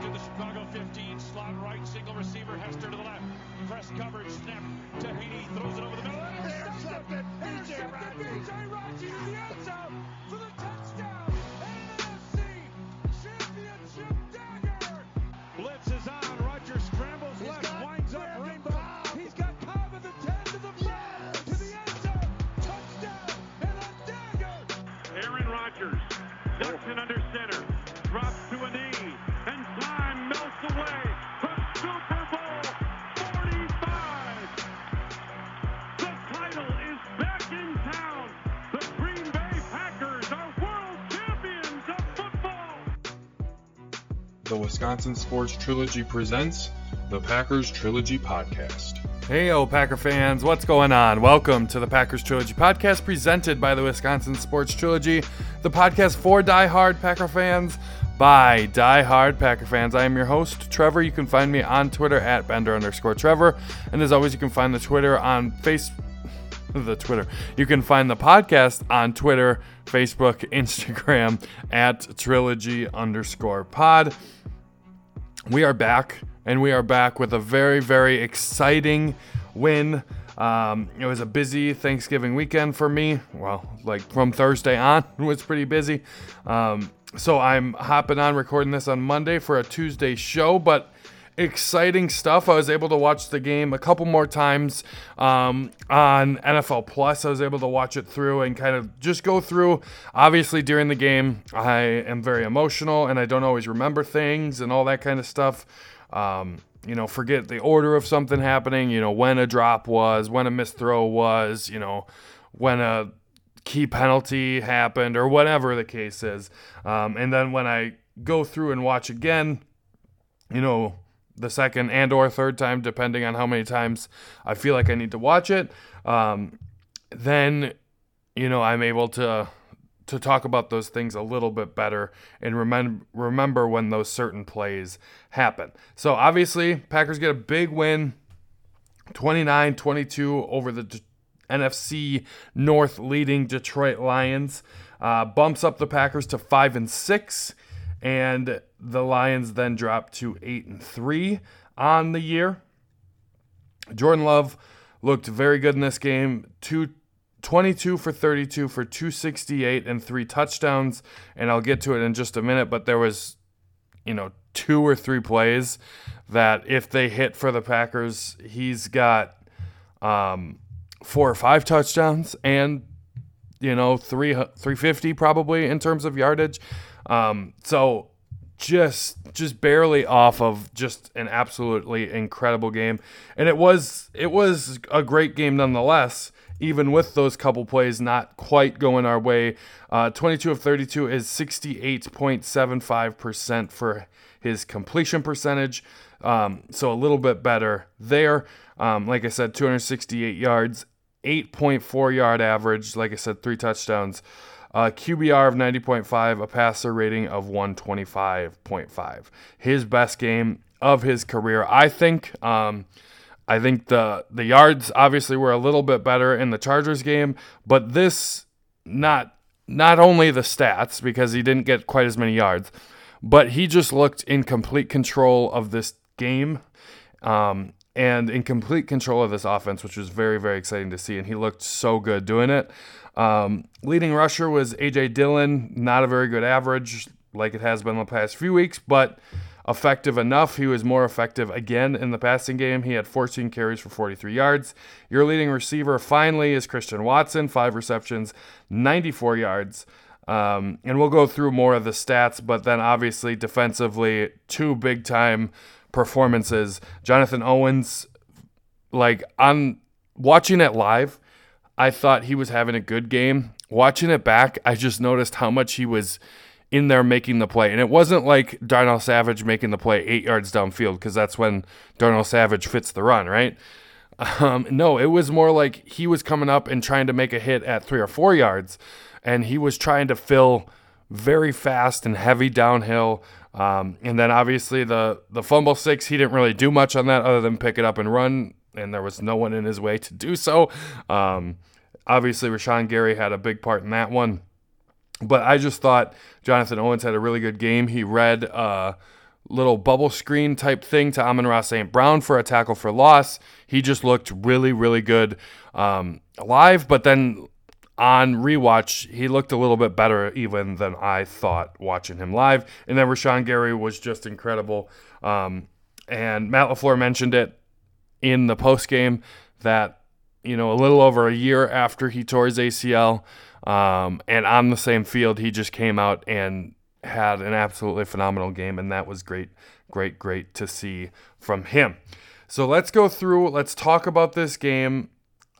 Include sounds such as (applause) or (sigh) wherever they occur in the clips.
To the Chicago 15, slot right, single receiver, Hester to the left. Press coverage, snap. Tahiti throws it over the middle. Intercepted. Raji. B.J. Raji to the end zone for the Wisconsin Sports Trilogy presents the Packers Trilogy Podcast. Hey, oh, Packer fans, what's going on? Welcome to the Packers Trilogy podcast presented by the Wisconsin Sports Trilogy, the podcast for die-hard Packer fans by die-hard Packer fans. I am your host, Trevor. You can find me on Twitter at Bender underscore Trevor. And as always, you can find the Twitter on face (laughs) the Twitter. You can find the podcast on Twitter, Facebook, (laughs) Instagram at trilogy underscore pod. We are back, and we are back with a very, very exciting win. Um, it was a busy Thanksgiving weekend for me. Well, like from Thursday on, (laughs) it was pretty busy. Um, so I'm hopping on recording this on Monday for a Tuesday show, but exciting stuff. I was able to watch the game a couple more times um, on NFL Plus. I was able to watch it through and kind of just go through. Obviously, during the game, I am very emotional and I don't always remember things and all that kind of stuff. Um, you know, forget the order of something happening, you know, when a drop was, when a missed throw was, you know, when a key penalty happened or whatever the case is. Um, and then when I go through and watch again, you know, the second and or third time, depending on how many times I feel like I need to watch it, um, then you know I'm able to to talk about those things a little bit better and remember remember when those certain plays happen. So obviously, Packers get a big win, 29-22 over the NFC North leading Detroit Lions. Uh, bumps up the Packers to five and six and the Lions then drop to 8 and 3 on the year. Jordan Love looked very good in this game. Two, 22 for 32 for 268 and three touchdowns, and I'll get to it in just a minute, but there was you know, two or three plays that if they hit for the Packers, he's got um, four or five touchdowns and you know, three 350 probably in terms of yardage. Um, so just just barely off of just an absolutely incredible game. And it was it was a great game nonetheless even with those couple plays not quite going our way. Uh, 22 of 32 is 68.75% for his completion percentage. Um, so a little bit better there. Um, like i said 268 yards 8.4 yard average. Like i said three touchdowns uh, QBR of 90.5, a passer rating of 125.5. His best game of his career, I think. Um, I think the the yards obviously were a little bit better in the Chargers game, but this not not only the stats because he didn't get quite as many yards, but he just looked in complete control of this game. Um, and in complete control of this offense, which was very, very exciting to see. And he looked so good doing it. Um, leading rusher was A.J. Dillon, not a very good average like it has been the past few weeks, but effective enough. He was more effective again in the passing game. He had 14 carries for 43 yards. Your leading receiver finally is Christian Watson, five receptions, 94 yards. Um, and we'll go through more of the stats, but then obviously defensively, two big time performances. Jonathan Owens, like I'm watching it live, I thought he was having a good game. Watching it back, I just noticed how much he was in there making the play. And it wasn't like Darnell Savage making the play eight yards downfield, because that's when Darnell Savage fits the run, right? Um, no, it was more like he was coming up and trying to make a hit at three or four yards, and he was trying to fill very fast and heavy downhill. Um, and then obviously the the fumble six, he didn't really do much on that other than pick it up and run, and there was no one in his way to do so. Um, obviously, Rashan Gary had a big part in that one. But I just thought Jonathan Owens had a really good game. He read a little bubble screen type thing to Amon-Ra St. Brown for a tackle for loss. He just looked really, really good um, live, but then on rewatch, he looked a little bit better even than I thought watching him live. And then Rashan Gary was just incredible. Um, and Matt LaFleur mentioned it in the post game that, you know, a little over a year after he tore his ACL um, and on the same field, he just came out and had an absolutely phenomenal game. And that was great, great, great to see from him. So let's go through, let's talk about this game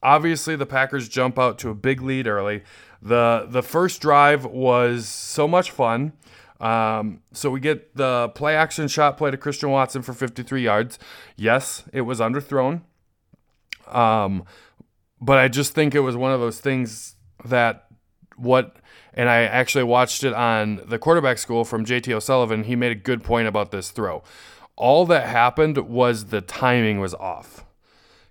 obviously the Packers jump out to a big lead early. The the first drive was so much fun. Um, so we get the play action shot play to Christian Watson for 53 yards. Yes, it was underthrown. Um, but I just think it was one of those things that what and I actually watched it on the quarterback school from JT O'Sullivan. He made a good point about this throw. All that happened was the timing was off.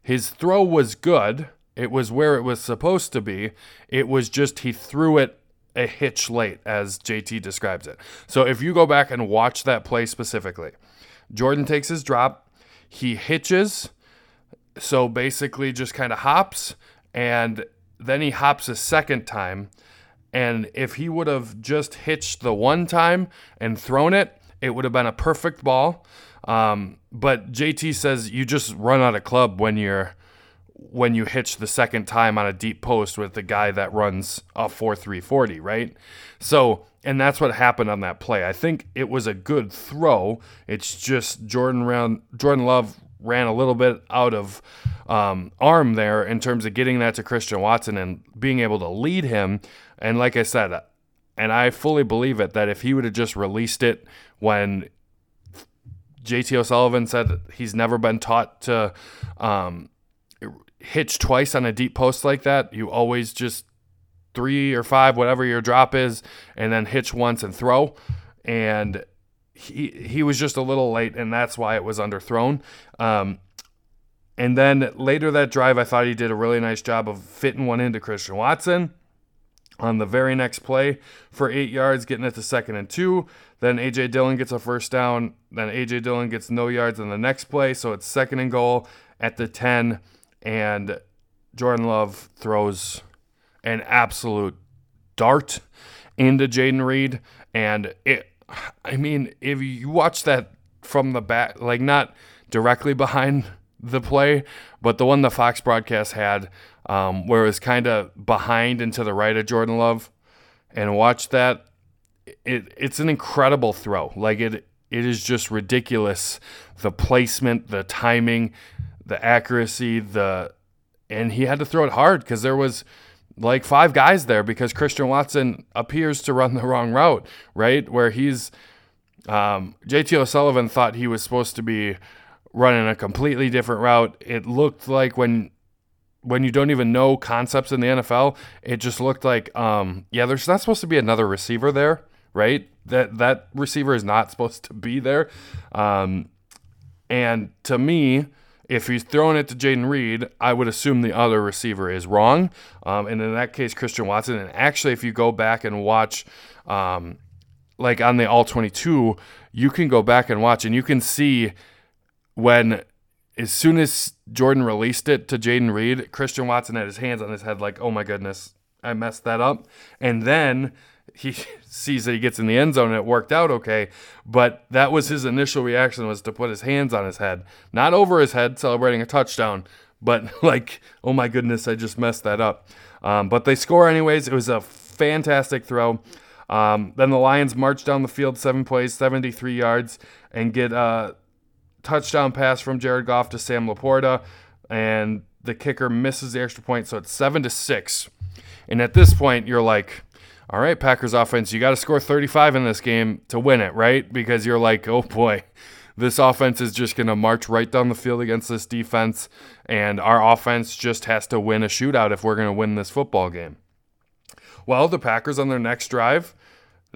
His throw was good, it was where it was supposed to be. It was just he threw it a hitch late, as JT describes it. So if you go back and watch that play specifically, Jordan takes his drop, he hitches, so basically just kind of hops, and then he hops a second time. And if he would have just hitched the one time and thrown it, it would have been a perfect ball. Um, but JT says you just run out of club when you're when you hitch the second time on a deep post with the guy that runs a 4 340, right? So, and that's what happened on that play. I think it was a good throw. It's just Jordan round Jordan Love ran a little bit out of um, arm there in terms of getting that to Christian Watson and being able to lead him. And like I said, and I fully believe it, that if he would have just released it when JT O'Sullivan said he's never been taught to um, hitch twice on a deep post like that, you always just three or five, whatever your drop is, and then hitch once and throw. And he he was just a little late, and that's why it was underthrown. Um, and then later that drive, I thought he did a really nice job of fitting one into Christian Watson on the very next play for eight yards, getting it to second and two. Then AJ Dillon gets a first down. Then AJ Dillon gets no yards in the next play, so it's second and goal at the 10 and Jordan Love throws an absolute dart into Jayden Reed, and it. I mean, if you watch that from the back, like not directly behind the play, but the one the Fox broadcast had, um, where it was kind of behind and to the right of Jordan Love, and watch that. It it's an incredible throw. Like it it is just ridiculous. The placement, the timing, the accuracy, the and he had to throw it hard because there was like five guys there because Christian Watson appears to run the wrong route, right? Where he's um, JT O'Sullivan thought he was supposed to be running a completely different route. It looked like when when you don't even know concepts in the NFL, it just looked like um, yeah, there's not supposed to be another receiver there, right? That that receiver is not (laughs) supposed to be there. Um, and to me, if he's throwing it to Jayden Reed, I would assume the other receiver is wrong. Um, and in that case, Christian Watson. And actually, if you go back and watch, um, like on the All 22, you can go back and watch and you can see when, as soon as Jordan released it to Jayden Reed, Christian Watson had his hands on his head, like, oh my goodness, I messed that up. And then he (laughs) sees that he gets in the end zone and it worked out okay. But that was his initial reaction was to put his hands on his head, not over his head, celebrating a touchdown, but (laughs) like, oh my goodness, I just messed that up. Um, but they score anyways. It was a fantastic throw. Um, then the Lions march down the field seven plays, 73 yards, and get a touchdown pass from Jared Goff to Sam LaPorta, and the kicker misses the extra point, so it's seven to six. And at this point, you're like, all right, Packers offense, you got to score 35 in this game to win it, right? Because you're like, oh boy, this offense is just going to march right down the field against this defense, and our offense just has to win a shootout if we're going to win this football game. Well, the Packers on their next drive,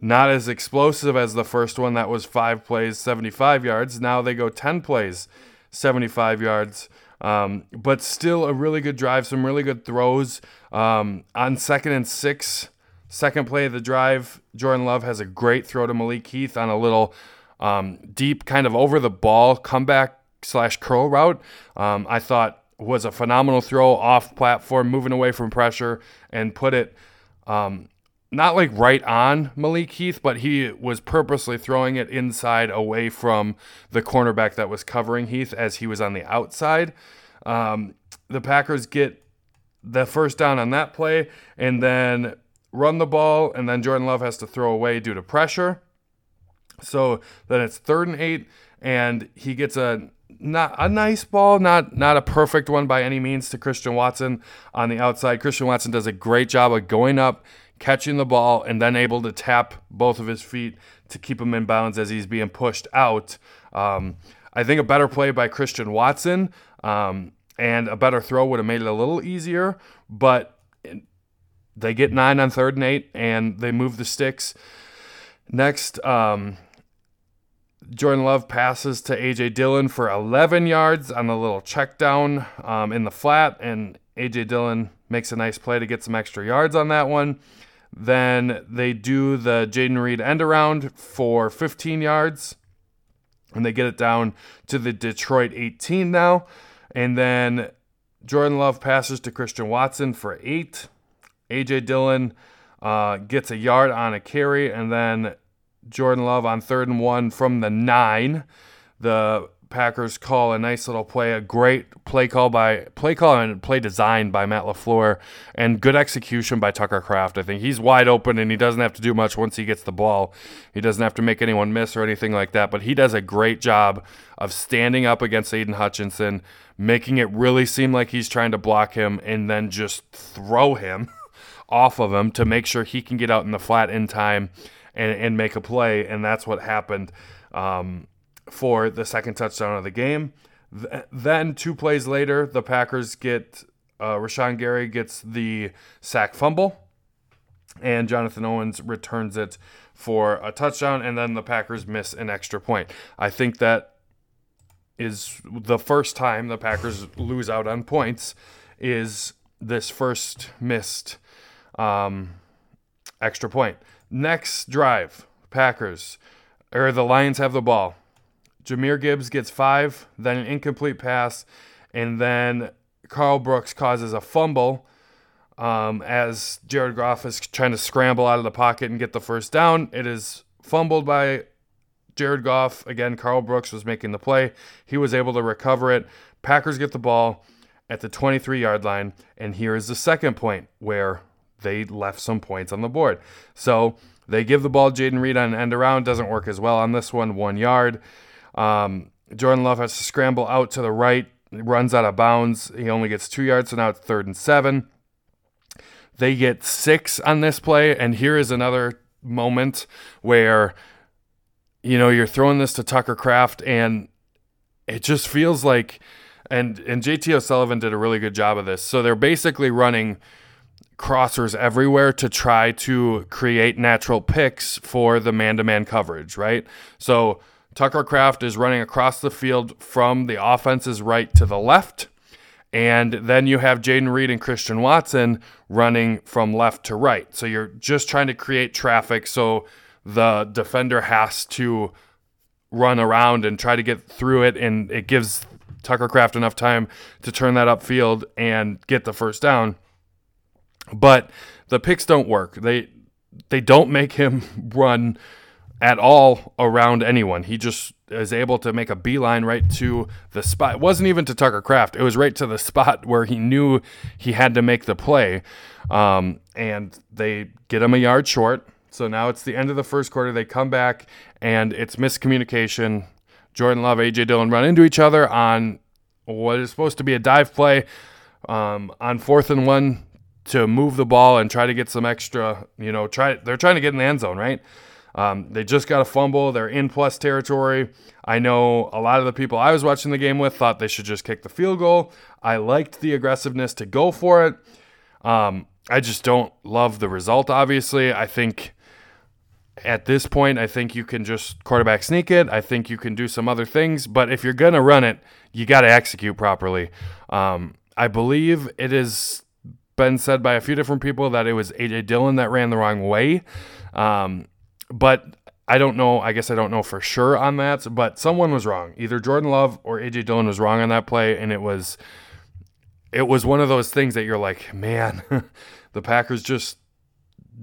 not as explosive as the first one that was five plays, 75 yards. Now they go 10 plays, 75 yards. Um, but still a really good drive, some really good throws. Um, on second and six, Second play of the drive, Jordan Love has a great throw to Malik Heath on a little um, deep, kind of over the ball comeback slash curl route. Um, I thought was a phenomenal throw off platform, moving away from pressure and put it um, not like right on Malik Heath, but he was purposely throwing it inside away from the cornerback that was covering Heath as he was on the outside. Um, the Packers get the first down on that play and then run the ball, and then Jordan Love has to throw away due to pressure. So then it's third and eight, and he gets a not a nice ball, not not a perfect one by any means to Christian Watson on the outside. Christian Watson does a great job of going up, catching the ball, and then able to tap both of his feet to keep him in bounds as he's being pushed out. Um, I think a better play by Christian Watson um, and a better throw would have made it a little easier, but they get nine on third and eight, and they move the sticks. Next, um, Jordan Love passes to AJ Dillon for 11 yards on the little check down um, in the flat, and AJ Dillon makes a nice play to get some extra yards on that one. Then they do the Jayden Reed end around for 15 yards, and they get it down to the Detroit 18 now. And then Jordan Love passes to Christian Watson for eight. AJ Dillon uh, gets a yard on a carry, and then Jordan Love on third and one from the nine. The Packers call a nice little play, a great play call by play call and play design by Matt LaFleur, and good execution by Tucker Kraft. I think he's wide open and he doesn't have to do much once he gets the ball. He doesn't have to make anyone miss or anything like that, but he does a great job of standing up against Aidan Hutchinson, making it really seem like he's trying to block him, and then just throw him (laughs) off of him to make sure he can get out in the flat in time and, and make a play. And that's what happened um, for the second touchdown of the game. Th- then, two plays later, the Packers get uh, Rashan Gary gets the sack fumble, and Jonathan Owens returns it for a touchdown, and then the Packers miss an extra point. I think that is the first time the Packers lose out on points is this first missed um, extra point. Next drive, Packers or the Lions have the ball. Jahmyr Gibbs gets five, then an incomplete pass, and then Karl Brooks causes a fumble um, as Jared Goff is trying to scramble out of the pocket and get the first down. It is fumbled by Jared Goff. Again, Karl Brooks was making the play. He was able to recover it. Packers get the ball at the 23 yard line. And here is the second point where they left some points on the board. So they give the ball Jayden Reed on an end around. Doesn't work as well on this one, one yard. Um, Jordan Love has to scramble out to the right, runs out of bounds. He only gets two yards, so now it's third and seven. They get six on this play, and here is another moment where you know you're throwing this to Tucker Kraft, and it just feels like, and and JT O'Sullivan did a really good job of this. So they're basically running crossers everywhere to try to create natural picks for the man-to-man coverage, right? So Tucker Kraft is running across the field from the offense's right to the left. And then you have Jayden Reed and Christian Watson running from left to right. So you're just trying to create traffic so the defender has to run around and try to get through it. And it gives Tucker Kraft enough time to turn that upfield and get the first down. But the picks don't work. They they don't make him (laughs) run at all around anyone. He just is able to make a beeline right to the spot. It wasn't even to Tucker Kraft. It was right to the (laughs) spot where he knew he had to make the play. Um, and they get him a yard short. So now it's the end of the first quarter. They come back and it's miscommunication. Jordan Love, AJ Dillon run into each other on what is supposed to be a dive play um, on fourth and one to move the ball and try to get some extra, you know, try they're trying to get in the end zone, right? Um, they just got a fumble. They're in plus territory. I know a lot of the people I was watching the game with thought they should just kick the field goal. I liked the aggressiveness to go for it. Um, I just don't love the result, obviously. I think at this point, I think you can just quarterback sneak it. I think you can do some other things. But if you're going to run it, you got to execute properly. Um, I believe it has been said by a few different people that it was AJ Dillon that ran the wrong way. Um, but I don't know. I guess I don't know for sure on that, but someone was wrong. Either Jordan Love or AJ Dillon was wrong on that play, and it was it was one of those things that you're like, man, (laughs) the Packers just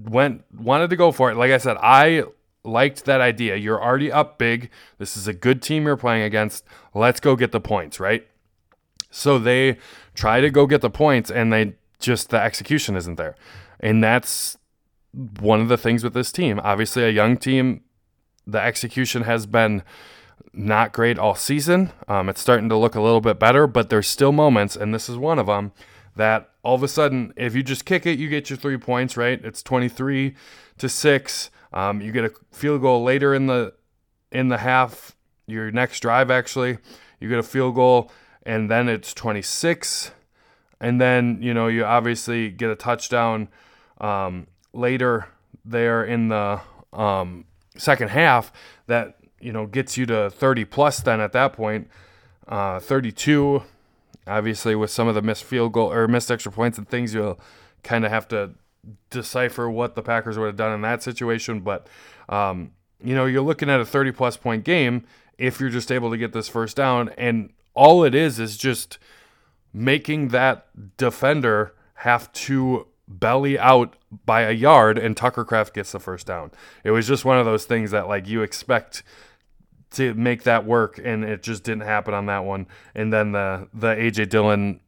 went wanted to go for it. Like I said, I liked that idea. You're already up big. This is a good team you're playing against. Let's go get the points, right? So they try to go get the points and they just the execution isn't there. And that's one of the things with this team. Obviously a young team, the execution has been not great all season. Um, it's starting to look a little bit better, but there's still moments, and this is one of them, that all of a sudden, if you just kick it, you get your three points, right? It's 23 to six. Um, you get a field goal later in the in the half. Your next drive, actually, you get a field goal, and then it's 26, and then you know you obviously get a touchdown um, later there in the um, second half that you know gets you to 30 plus. Then at that point, uh, 32. Obviously, with some of the missed field goal or missed extra points and things, you'll kind of have to decipher what the Packers would have done in that situation. But, um, you know, you're looking at a 30 plus point game if you're just able to get this first down. And all it is is just making that defender have to belly out by a yard and Tucker Kraft gets the first down. It was just one of those things that like you expect to make that work and it just didn't happen on that one. And then the the AJ Dillon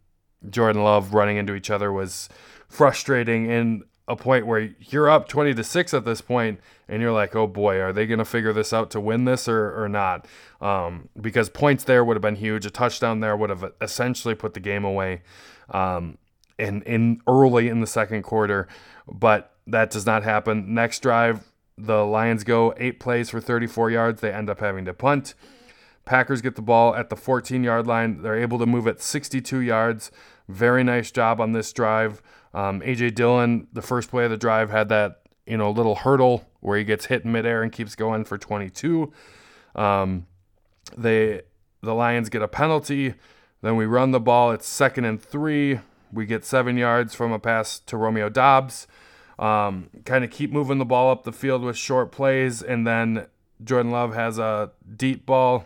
Jordan Love running into each other was frustrating in a point where you're up 20 to 6 at this point and you're like oh boy are they going to figure this out to win this or, or not? Um, because points there would have been huge a touchdown there would have essentially put the game away um, in, in early in the second quarter but that does not happen. Next drive the lions go eight plays for 34 yards. They end up having to punt. Packers get the ball at the 14 yard line. They're able to move it 62 yards. Very nice job on this drive um, AJ Dillon, the first play of the drive, had that you know little hurdle where he gets hit in midair and keeps going for 22. Um, they the Lions get a penalty. Then we run the ball. It's second and three. We get seven yards from a pass to Romeo Doubs. Um, kind of keep moving the ball up the field with short plays, and then Jordan Love has a deep ball,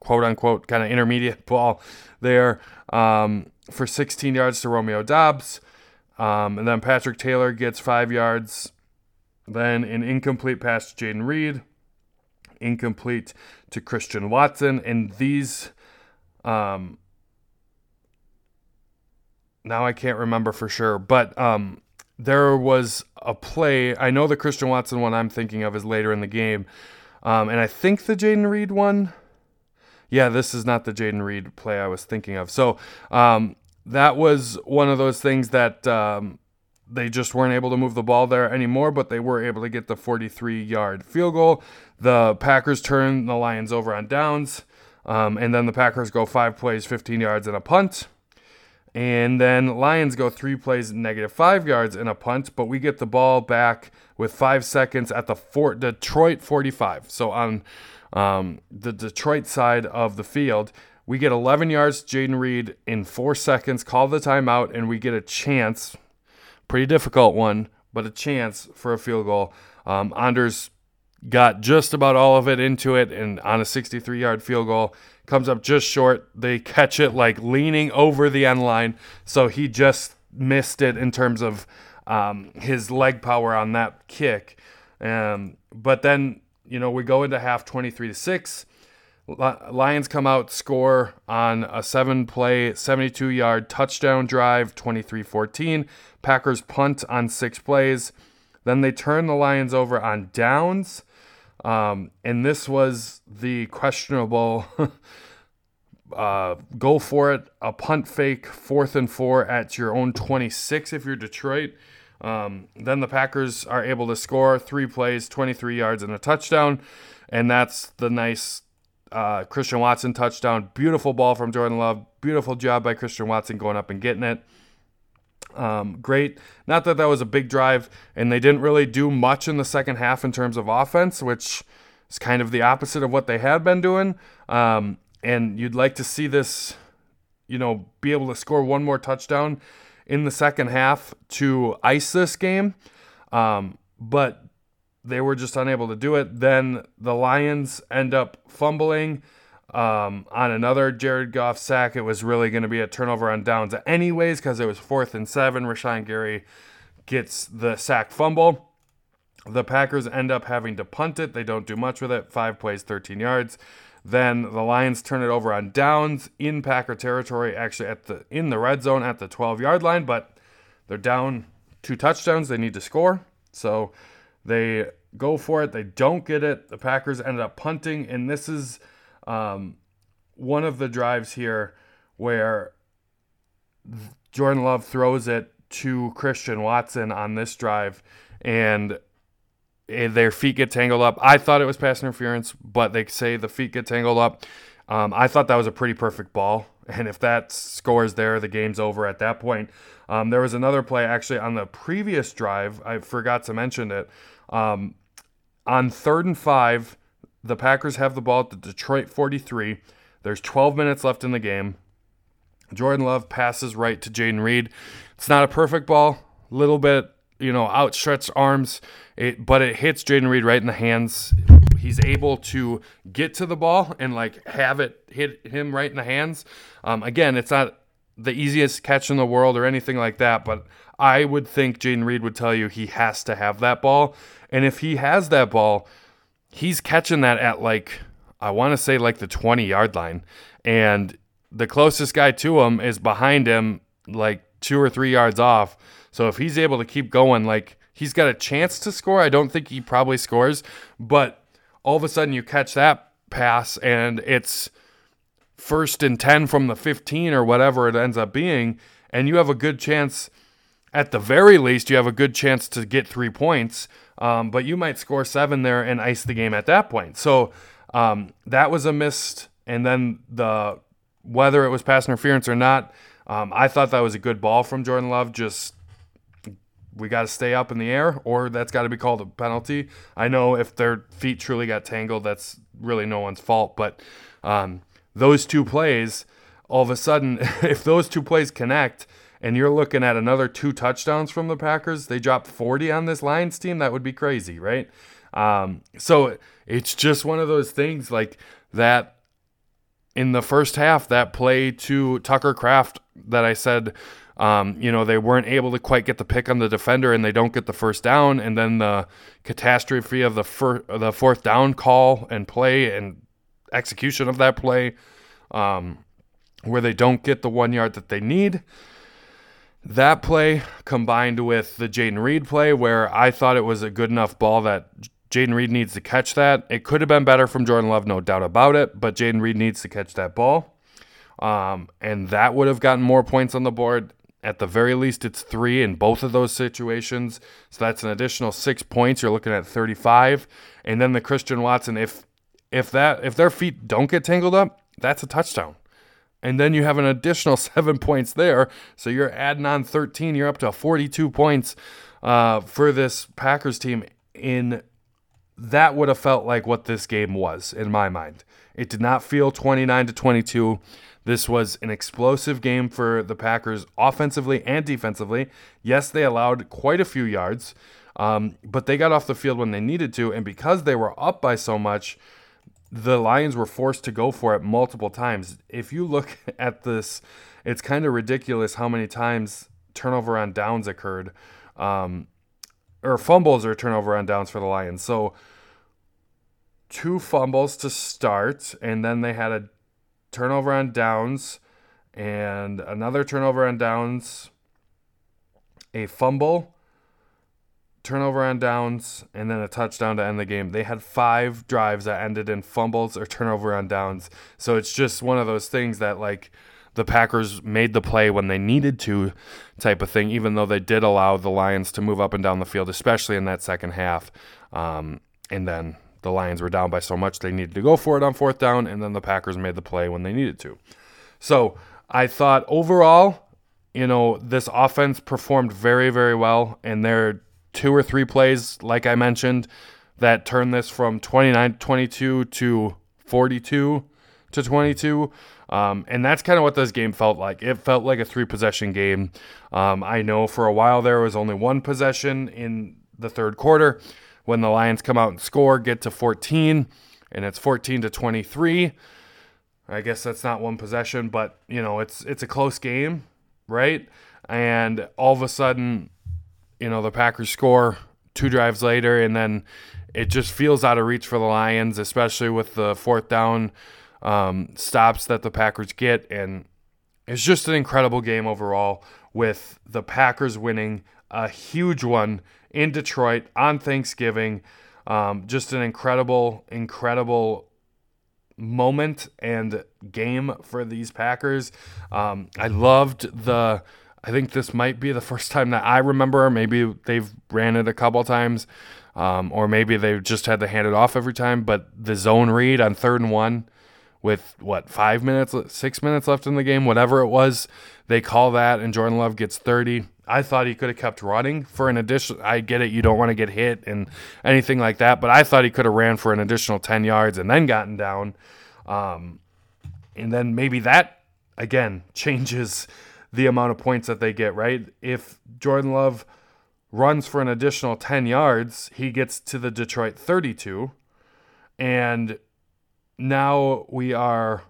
quote unquote, kind of intermediate (laughs) ball there um, for 16 yards to Romeo Doubs. Um, and then Patrick Taylor gets five yards. Then an incomplete pass to Jayden Reed, incomplete to Christian Watson. And these, um, now I can't remember for sure, but um, there was a play. I know the Christian Watson one I'm thinking of is later in the game. Um, and I think the Jayden Reed one. Yeah, this is not the Jayden Reed play I was thinking of. So um, that was one of those things that um, they just weren't able to move the ball there anymore, but they were able to get the 43 yard field goal. The Packers turn the Lions over on downs, um, and then the Packers go five plays, 15 yards, and a punt. And then Lions go three plays, negative five yards, and a punt, but we get the ball back with five seconds at the Fort Detroit 45. So on um, the Detroit side of the field, we get 11 yards, Jayden Reed in four seconds, call the timeout, and we get a chance, pretty difficult one, but a chance for a field goal. Um, Anders got just about all of it into it, and on a 63 yard field goal, comes up just short. They catch it like leaning over the end line, so he just missed it in terms of um, his leg power on that kick. Um, but then, you know, we go into half 23 to 6. Lions come out, score on a seven play, 72 yard touchdown drive, 23 14. Packers punt on six plays. Then they turn the Lions over on downs. Um, and this was the questionable (laughs) uh, go for it, a punt fake, fourth and four at your own 26 if you're Detroit. Um, then the Packers are able to score three plays, 23 yards, and a touchdown. And that's the nice uh, Christian Watson touchdown. Beautiful ball from Jordan Love. Beautiful job by Christian Watson going up and getting it. Um, great. Not that that was a big drive, and they didn't really do much in the second half in terms of offense, which is kind of the opposite of what they had been doing. Um, and you'd like to see this, you know, be able to score one more touchdown in the second half to ice this game. Um, but they were just unable to do it. Then the Lions end up fumbling um, on another Jared Goff sack. It was really going to be a turnover on downs, anyways, because it was fourth and seven. Rashan Gary gets the sack fumble. The Packers end up having to punt it. They don't do much with it. Five plays, 13 yards. Then the Lions turn it over on downs in Packer territory, actually at the in the red zone at the 12 yard line, but they're down two touchdowns. They need to score. So they go for it. They don't get it. The Packers ended up punting, and this is um, one of the drives here where Jordan Love throws it to Christian Watson on this drive, and eh, their feet get tangled up. I thought it was pass interference, but they say the feet get tangled up. Um, I thought that was a pretty perfect ball, and if that scores there, the game's over at that point. Um, there was another play actually on the previous drive. I forgot to mention it. Um, on third and five, the Packers have the ball at the Detroit 43. There's 12 minutes left in the game. Jordan Love passes right to Jayden Reed. It's not a perfect ball, little bit, you know, outstretched arms, it, but it hits Jayden Reed right in the hands. He's able to get to the ball and like have it hit him right in the hands. Um, again, it's not the easiest catch in the world or anything like that, but I would think Jayden Reed would tell you he has to have that ball. And if he has that ball, he's catching that at like, I want to say like the 20 yard line. And the closest guy to him is behind him, like two or three yards off. So if he's able to keep going, like he's got a chance to score. I don't think he probably scores, but all of a sudden you catch that pass and it's first and 10 from the 15 or whatever it ends up being, and you have a good chance, at the very least, you have a good chance to get three points, um, but you might score seven there and ice the game at that point. So um, that was a missed, and then the whether it was pass interference or not, um, I thought that was a good ball from Jordan Love. Just we got to stay up in the air, or that's got to be called a penalty. I know if their feet truly got tangled, that's really no one's fault. But um, those two plays, all of a sudden, (laughs) if those two plays connect, and you're looking at another two touchdowns from the Packers, they dropped 40 on this Lions team. That would be crazy, right? Um, so it's just one of those things like that. In the first half, that play to Tucker Kraft that I said um, you know, they weren't able to quite get the pick on the defender and they don't get the first down. And then the catastrophe of the, fir- the fourth down call and play and execution of that play, um, where they don't get the one yard that they need. That play combined with the Jayden Reed play, where I thought it was a good enough ball that Jayden Reed needs to catch that. It could have been better from Jordan Love, no doubt about it, but Jayden Reed needs to catch that ball. Um, and that would have gotten more points on the board. At the very least, it's three in both of those situations. So that's an additional six points. You're looking at 35. And then the Christian Watson, if if that if their feet don't get tangled up, that's a touchdown. And then you have an additional (laughs) seven points there. So you're adding on 13. You're up to 42 points uh, for this Packers team. In that would have felt like what this game was in my mind. It did not feel 29 to 22. This was an explosive game for the Packers offensively and defensively. Yes, they allowed quite a few yards, um, but they got off the field when they needed to. And because they were up by so much, the Lions were forced to go for it multiple times. If you look (laughs) at this, it's kind of ridiculous how many times turnover on downs occurred, um, or fumbles or turnover on downs for the Lions. So two fumbles to start, and then they had a turnover on downs, and another turnover on downs, a fumble, turnover on downs, and then a touchdown to end the game. They had five drives that ended in fumbles or turnover on downs. So it's just one of those things that, like, the Packers made the play when they needed to, type of thing, even though they did allow the Lions to move up and down the field, especially in that second half. Um, and then the Lions were down by so much they needed to go for it on fourth down, and then the Packers made the play when they needed to. So I thought overall, you know, this offense performed very, very well, and there are two or three plays, like I mentioned, that turn this from 29 22 to 42 to 22. Um, and that's kind of what this game felt like. It felt like a three possession game. Um, I know for a while there was only one possession in the third quarter when the Lions come out and score, get to 14, and it's 14 to 23. I guess that's not one possession, but you know, it's it's a close game, right? And all of a sudden, you know, the Packers score two drives later, and then it just feels out of reach for the Lions, especially with the fourth down um, stops that the Packers get. And it's just an incredible game overall with the Packers winning a huge one in Detroit on Thanksgiving. Um, just an incredible, incredible moment and game for these Packers. Um, I loved the. I think this might be the first time that I remember. Maybe they've ran it a couple times, um, or maybe they've just had to hand it off every time. But the zone read on third and one, with what five minutes, six minutes left in the game, whatever it was, they call that, and Jordan Love gets 30. I thought he could have kept running for an additional. I get it, you don't want to get hit and anything like that, but I thought he could have ran for an additional 10 yards and then gotten down. Um, and then maybe that, again, (laughs) changes the amount of points that they get, right? If Jordan Love runs for an additional 10 yards, he gets to the Detroit 32. And now we are,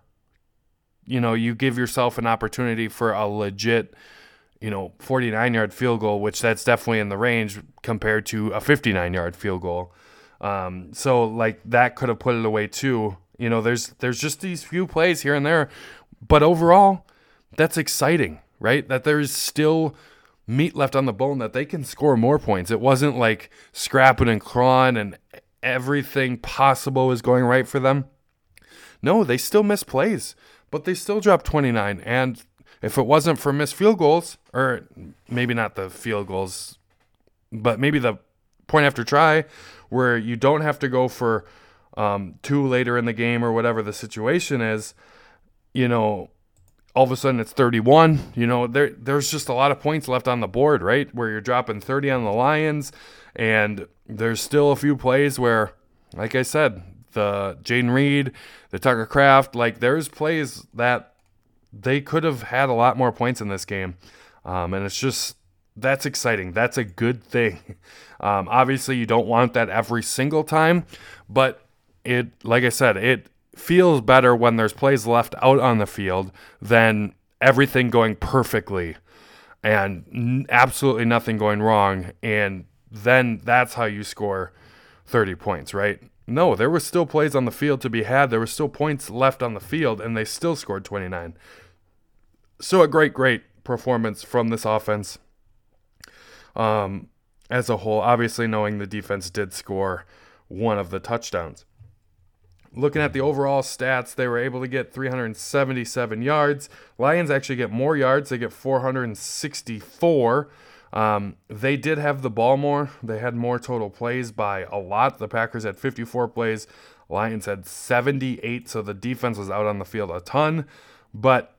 you know, you give yourself an opportunity for a legit you know, 49 yard field goal, which that's definitely in the range compared to a 59 yard field goal. Um, so like that could have put it away too. You know, there's there's just these few plays here and there, but overall, that's exciting, right? That there's still meat left on the bone that they can score more points. It wasn't like scrapping and clawing and everything possible was going right for them. No, they still missed plays, but they still dropped 29 and if it wasn't for missed field goals, or maybe not the field goals, but maybe the point after try, where you don't have to go for um, two later in the game or whatever the situation is, you know, all of a sudden it's 31. You know, there there's just a lot of points left on the board, right? Where you're dropping 30 on the Lions, and there's still a few plays where, like I said, the Jayden Reed, the Tucker Kraft, like there's plays that they could have had a lot more points in this game. Um, and it's just, that's exciting. That's a good thing. (laughs) Um, obviously, you don't want that every single time, but it, like I said, it feels better when there's plays left out on the field than everything going perfectly and n- absolutely nothing going wrong. And then that's how you score 30 points, right? No, there were still plays on the field to be had. There were still points left on the field, and they still scored 29. So a great, great performance from this offense um, as a whole. Obviously, knowing the defense did score one of the touchdowns. Looking at the overall stats, they were able to get 377 yards. Lions actually get more yards. They get 464. Um, they did have the ball more. They had more total plays by a lot. The Packers had 54 plays. Lions had 78. So the defense was out on the field a ton. But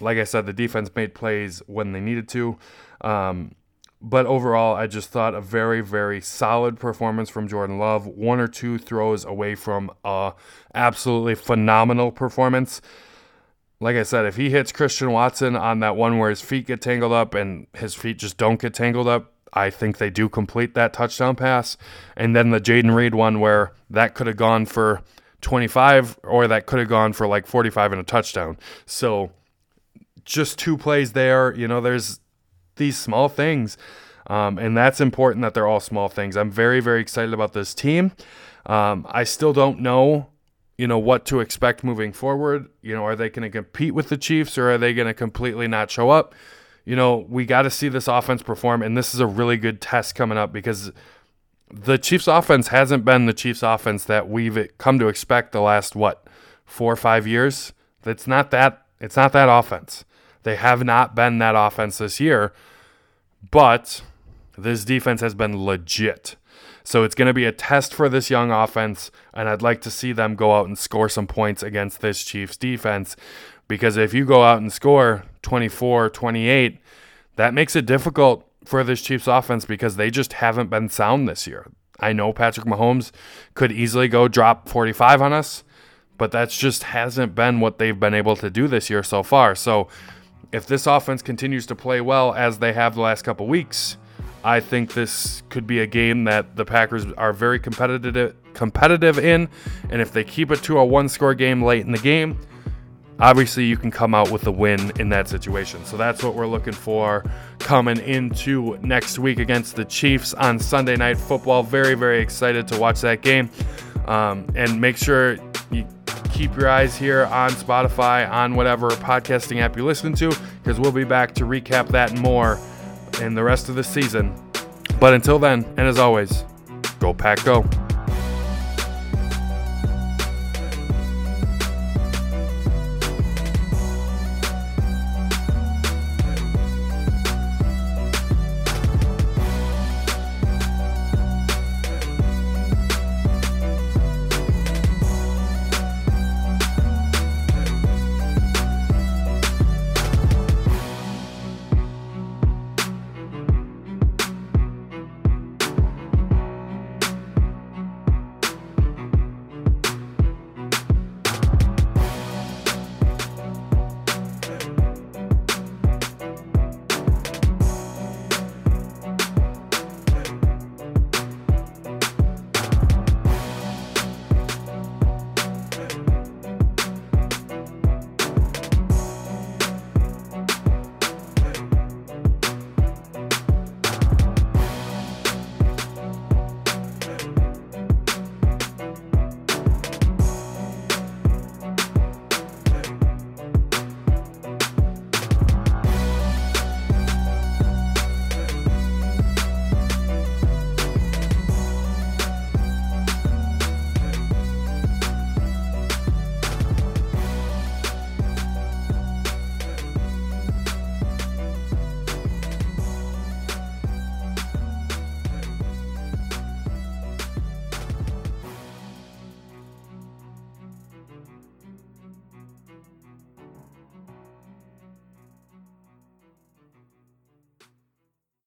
like I said, the defense made plays when they needed to. Um, but overall, I just thought a very, very solid performance from Jordan Love. One or two throws away from a absolutely phenomenal performance like I said, if he hits Christian Watson on that one where his feet get tangled up and his feet just don't get tangled up, I think they do complete that touchdown pass. And then the Jayden Reed one where that could have gone for 25 or that could have gone for like 45 and a touchdown. So just two plays there. You know, there's these small things. Um, and that's important that they're all small things. I'm very, very excited about this team. Um, I still don't know you know what to expect moving forward. You know, are they going to compete with the Chiefs or are they going to completely not show up? You know, we got to see this offense perform, and this is a really good test coming up because the Chiefs' offense hasn't been the Chiefs' offense that we've come to expect the last what four or five years. It's not that. It's not that offense. They have not been that offense this year, but this defense has been legit. So it's going to be a test for this young offense, and I'd like to see them go out and score some points against this Chiefs defense. Because if you go out and score 24, 28, that makes it difficult for this Chiefs offense because they just haven't been sound this year. I know Patrick Mahomes could easily go drop 45 on us, but that's just hasn't been what they've been able to do this year so far. So if this offense continues to play well as they have the last couple weeks, I think this could be a game that the Packers are very competitive competitive in, and if they keep it to a one-score game late in the game, obviously you can come out with a win in that situation. So that's what we're looking for coming into next week against the Chiefs on Sunday Night Football. Very, very excited to watch that game. Um, and make sure you keep your eyes here on Spotify, on whatever podcasting app you listen to, because we'll be back to recap that more in the rest of the season. But until then, and as always, go Pack Go.